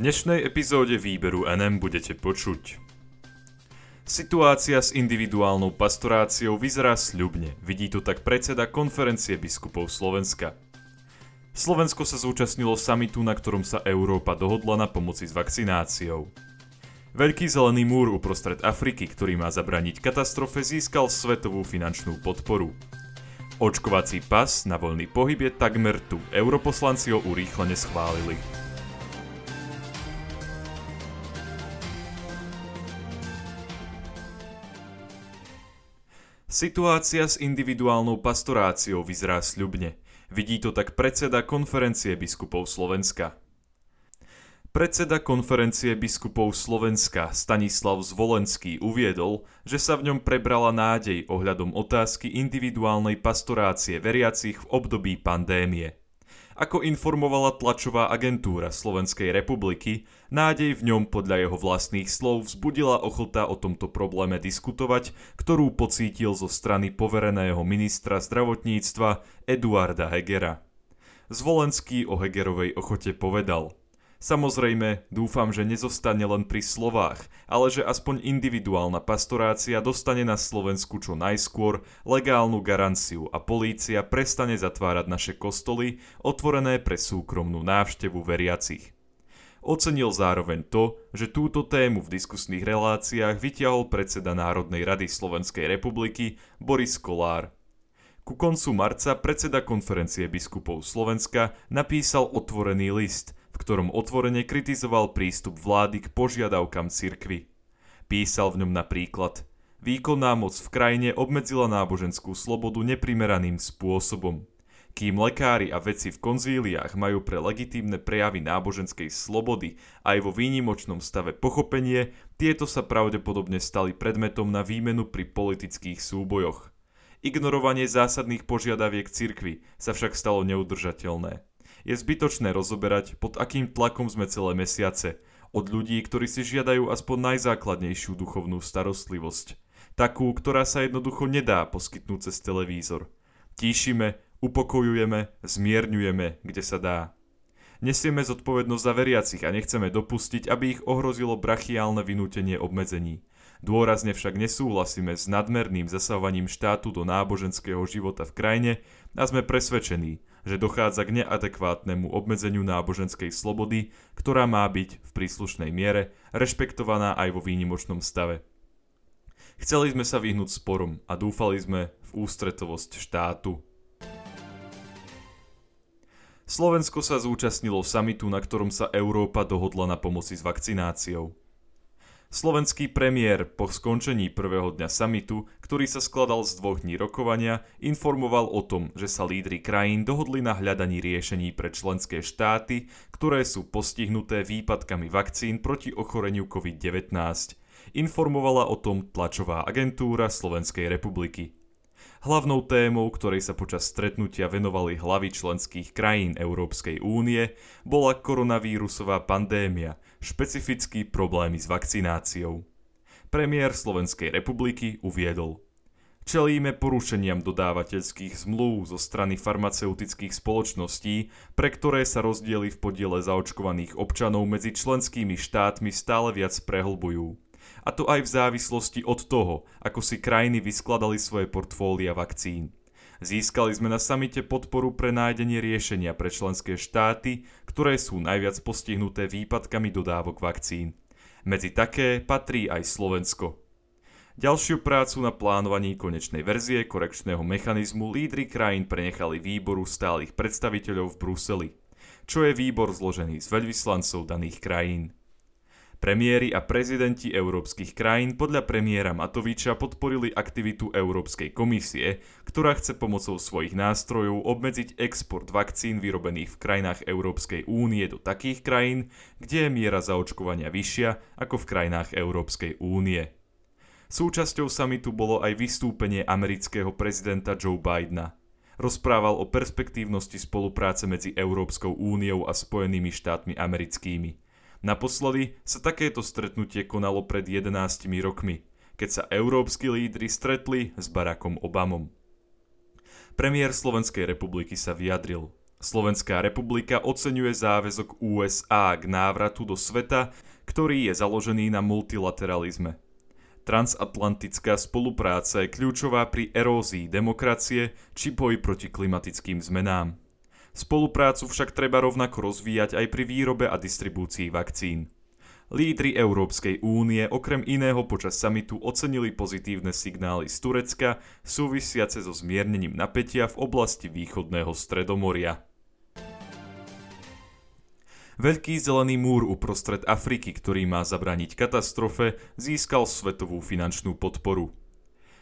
dnešnej epizóde výberu NM budete počuť. Situácia s individuálnou pastoráciou vyzerá sľubne, vidí to tak predseda konferencie biskupov Slovenska. Slovensko sa zúčastnilo samitu, na ktorom sa Európa dohodla na pomoci s vakcináciou. Veľký zelený múr uprostred Afriky, ktorý má zabraniť katastrofe, získal svetovú finančnú podporu. Očkovací pas na voľný pohyb je takmer tu, europoslanci ho urýchlene schválili. Situácia s individuálnou pastoráciou vyzerá sľubne. Vidí to tak predseda konferencie biskupov Slovenska. Predseda konferencie biskupov Slovenska Stanislav Zvolenský uviedol, že sa v ňom prebrala nádej ohľadom otázky individuálnej pastorácie veriacich v období pandémie. Ako informovala tlačová agentúra Slovenskej republiky, nádej v ňom podľa jeho vlastných slov vzbudila ochota o tomto probléme diskutovať, ktorú pocítil zo strany povereného ministra zdravotníctva Eduarda Hegera. Zvolenský o Hegerovej ochote povedal – Samozrejme, dúfam, že nezostane len pri slovách, ale že aspoň individuálna pastorácia dostane na Slovensku čo najskôr legálnu garanciu a polícia prestane zatvárať naše kostoly otvorené pre súkromnú návštevu veriacich. Ocenil zároveň to, že túto tému v diskusných reláciách vyťahol predseda Národnej rady Slovenskej republiky Boris Kolár. Ku koncu marca predseda konferencie biskupov Slovenska napísal otvorený list – ktorom otvorene kritizoval prístup vlády k požiadavkám cirkvy. Písal v ňom napríklad Výkonná moc v krajine obmedzila náboženskú slobodu neprimeraným spôsobom. Kým lekári a vedci v konzíliách majú pre legitímne prejavy náboženskej slobody aj vo výnimočnom stave pochopenie, tieto sa pravdepodobne stali predmetom na výmenu pri politických súbojoch. Ignorovanie zásadných požiadaviek cirkvy sa však stalo neudržateľné je zbytočné rozoberať, pod akým tlakom sme celé mesiace, od ľudí, ktorí si žiadajú aspoň najzákladnejšiu duchovnú starostlivosť. Takú, ktorá sa jednoducho nedá poskytnúť cez televízor. Tíšime, upokojujeme, zmierňujeme, kde sa dá. Nesieme zodpovednosť za veriacich a nechceme dopustiť, aby ich ohrozilo brachiálne vynútenie obmedzení. Dôrazne však nesúhlasíme s nadmerným zasahovaním štátu do náboženského života v krajine a sme presvedčení, že dochádza k neadekvátnemu obmedzeniu náboženskej slobody, ktorá má byť v príslušnej miere rešpektovaná aj vo výnimočnom stave. Chceli sme sa vyhnúť sporom a dúfali sme v ústretovosť štátu. Slovensko sa zúčastnilo samitu, na ktorom sa Európa dohodla na pomoci s vakcináciou. Slovenský premiér po skončení prvého dňa samitu, ktorý sa skladal z dvoch dní rokovania, informoval o tom, že sa lídry krajín dohodli na hľadaní riešení pre členské štáty, ktoré sú postihnuté výpadkami vakcín proti ochoreniu COVID-19. Informovala o tom tlačová agentúra Slovenskej republiky. Hlavnou témou, ktorej sa počas stretnutia venovali hlavy členských krajín Európskej únie, bola koronavírusová pandémia – špecificky problémy s vakcináciou. Premiér Slovenskej republiky uviedol Čelíme porušeniam dodávateľských zmluv zo strany farmaceutických spoločností, pre ktoré sa rozdiely v podiele zaočkovaných občanov medzi členskými štátmi stále viac prehlbujú. A to aj v závislosti od toho, ako si krajiny vyskladali svoje portfólia vakcín. Získali sme na samite podporu pre nájdenie riešenia pre členské štáty, ktoré sú najviac postihnuté výpadkami dodávok vakcín. Medzi také patrí aj Slovensko. Ďalšiu prácu na plánovaní konečnej verzie korekčného mechanizmu lídry krajín prenechali výboru stálych predstaviteľov v Bruseli, čo je výbor zložený z veľvyslancov daných krajín. Premiéry a prezidenti európskych krajín podľa premiéra Matoviča podporili aktivitu Európskej komisie, ktorá chce pomocou svojich nástrojov obmedziť export vakcín vyrobených v krajinách Európskej únie do takých krajín, kde je miera zaočkovania vyššia ako v krajinách Európskej únie. Súčasťou samitu bolo aj vystúpenie amerického prezidenta Joe Bidena. Rozprával o perspektívnosti spolupráce medzi Európskou úniou a Spojenými štátmi americkými. Naposledy sa takéto stretnutie konalo pred 11 rokmi, keď sa európsky lídry stretli s Barackom Obamom. Premiér Slovenskej republiky sa vyjadril. Slovenská republika oceňuje záväzok USA k návratu do sveta, ktorý je založený na multilateralizme. Transatlantická spolupráca je kľúčová pri erózii demokracie či boji proti klimatickým zmenám. Spoluprácu však treba rovnako rozvíjať aj pri výrobe a distribúcii vakcín. Lídry Európskej únie okrem iného počas samitu ocenili pozitívne signály z Turecka súvisiace so zmiernením napätia v oblasti východného Stredomoria. Veľký zelený múr uprostred Afriky, ktorý má zabraniť katastrofe, získal svetovú finančnú podporu.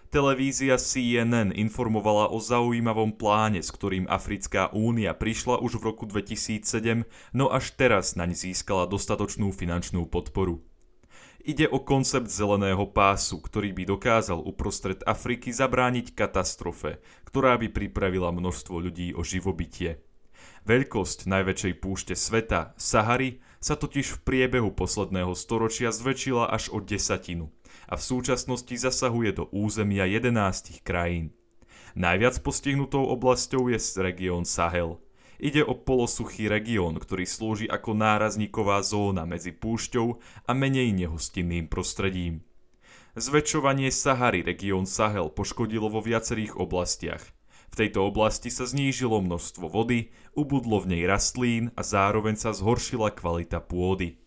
Televízia CNN informovala o zaujímavom pláne, s ktorým Africká únia prišla už v roku 2007, no až teraz naň získala dostatočnú finančnú podporu. Ide o koncept zeleného pásu, ktorý by dokázal uprostred Afriky zabrániť katastrofe, ktorá by pripravila množstvo ľudí o živobytie. Veľkosť najväčšej púšte sveta, Sahary, sa totiž v priebehu posledného storočia zväčšila až o desatinu a v súčasnosti zasahuje do územia 11 krajín. Najviac postihnutou oblasťou je región Sahel. Ide o polosuchý región, ktorý slúži ako nárazníková zóna medzi púšťou a menej nehostinným prostredím. Zväčšovanie Sahary región Sahel poškodilo vo viacerých oblastiach – v tejto oblasti sa znížilo množstvo vody, ubudlo v nej rastlín a zároveň sa zhoršila kvalita pôdy.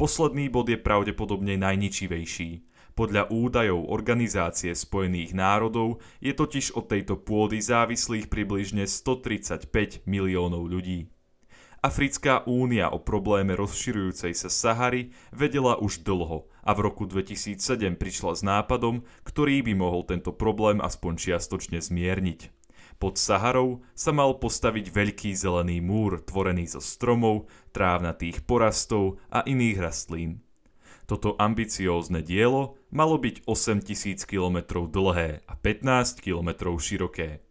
Posledný bod je pravdepodobne najničivejší. Podľa údajov Organizácie spojených národov je totiž od tejto pôdy závislých približne 135 miliónov ľudí. Africká únia o probléme rozširujúcej sa Sahary vedela už dlho a v roku 2007 prišla s nápadom, ktorý by mohol tento problém aspoň čiastočne zmierniť. Pod Saharou sa mal postaviť veľký zelený múr tvorený zo stromov, trávnatých porastov a iných rastlín. Toto ambiciózne dielo malo byť 8000 km dlhé a 15 km široké.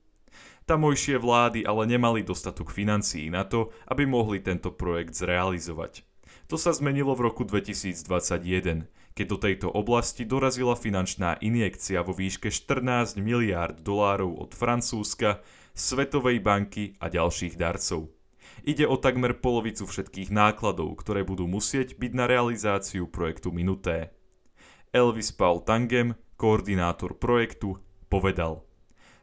Tamojšie vlády ale nemali dostatok financií na to, aby mohli tento projekt zrealizovať. To sa zmenilo v roku 2021, keď do tejto oblasti dorazila finančná injekcia vo výške 14 miliárd dolárov od Francúzska, Svetovej banky a ďalších darcov. Ide o takmer polovicu všetkých nákladov, ktoré budú musieť byť na realizáciu projektu minuté. Elvis Paul Tangem, koordinátor projektu, povedal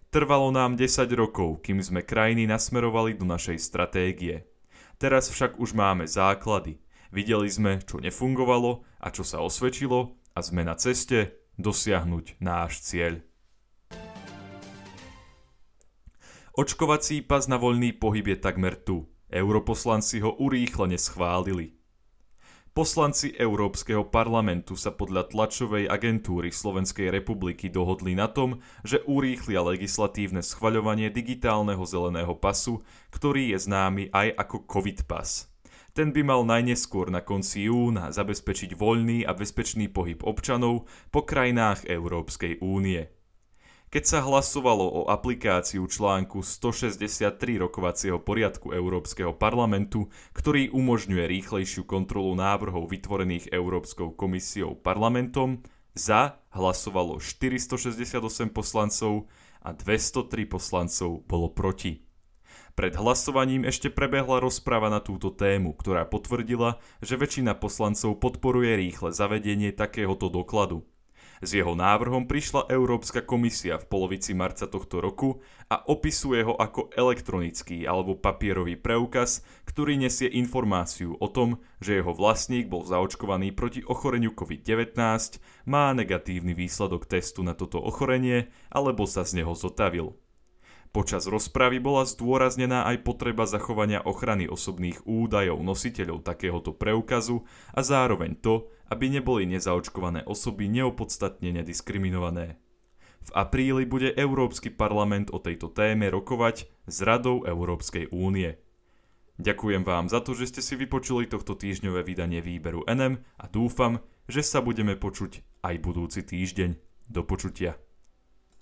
Trvalo nám 10 rokov, kým sme krajiny nasmerovali do našej stratégie. Teraz však už máme základy – Videli sme, čo nefungovalo a čo sa osvedčilo a sme na ceste dosiahnuť náš cieľ. Očkovací pas na voľný pohyb je takmer tu. Europoslanci ho urýchlene schválili. Poslanci Európskeho parlamentu sa podľa tlačovej agentúry Slovenskej republiky dohodli na tom, že urýchlia legislatívne schvaľovanie digitálneho zeleného pasu, ktorý je známy aj ako COVID pas. Ten by mal najneskôr na konci júna zabezpečiť voľný a bezpečný pohyb občanov po krajinách Európskej únie. Keď sa hlasovalo o aplikáciu článku 163 rokovacieho poriadku Európskeho parlamentu, ktorý umožňuje rýchlejšiu kontrolu návrhov vytvorených Európskou komisiou parlamentom, za hlasovalo 468 poslancov a 203 poslancov bolo proti. Pred hlasovaním ešte prebehla rozpráva na túto tému, ktorá potvrdila, že väčšina poslancov podporuje rýchle zavedenie takéhoto dokladu. S jeho návrhom prišla Európska komisia v polovici marca tohto roku a opisuje ho ako elektronický alebo papierový preukaz, ktorý nesie informáciu o tom, že jeho vlastník bol zaočkovaný proti ochoreniu COVID-19, má negatívny výsledok testu na toto ochorenie alebo sa z neho zotavil. Počas rozpravy bola zdôraznená aj potreba zachovania ochrany osobných údajov nositeľov takéhoto preukazu a zároveň to, aby neboli nezaočkované osoby neopodstatnene diskriminované. V apríli bude Európsky parlament o tejto téme rokovať s Radou Európskej únie. Ďakujem vám za to, že ste si vypočuli tohto týždňové vydanie výberu NM a dúfam, že sa budeme počuť aj budúci týždeň. Do počutia.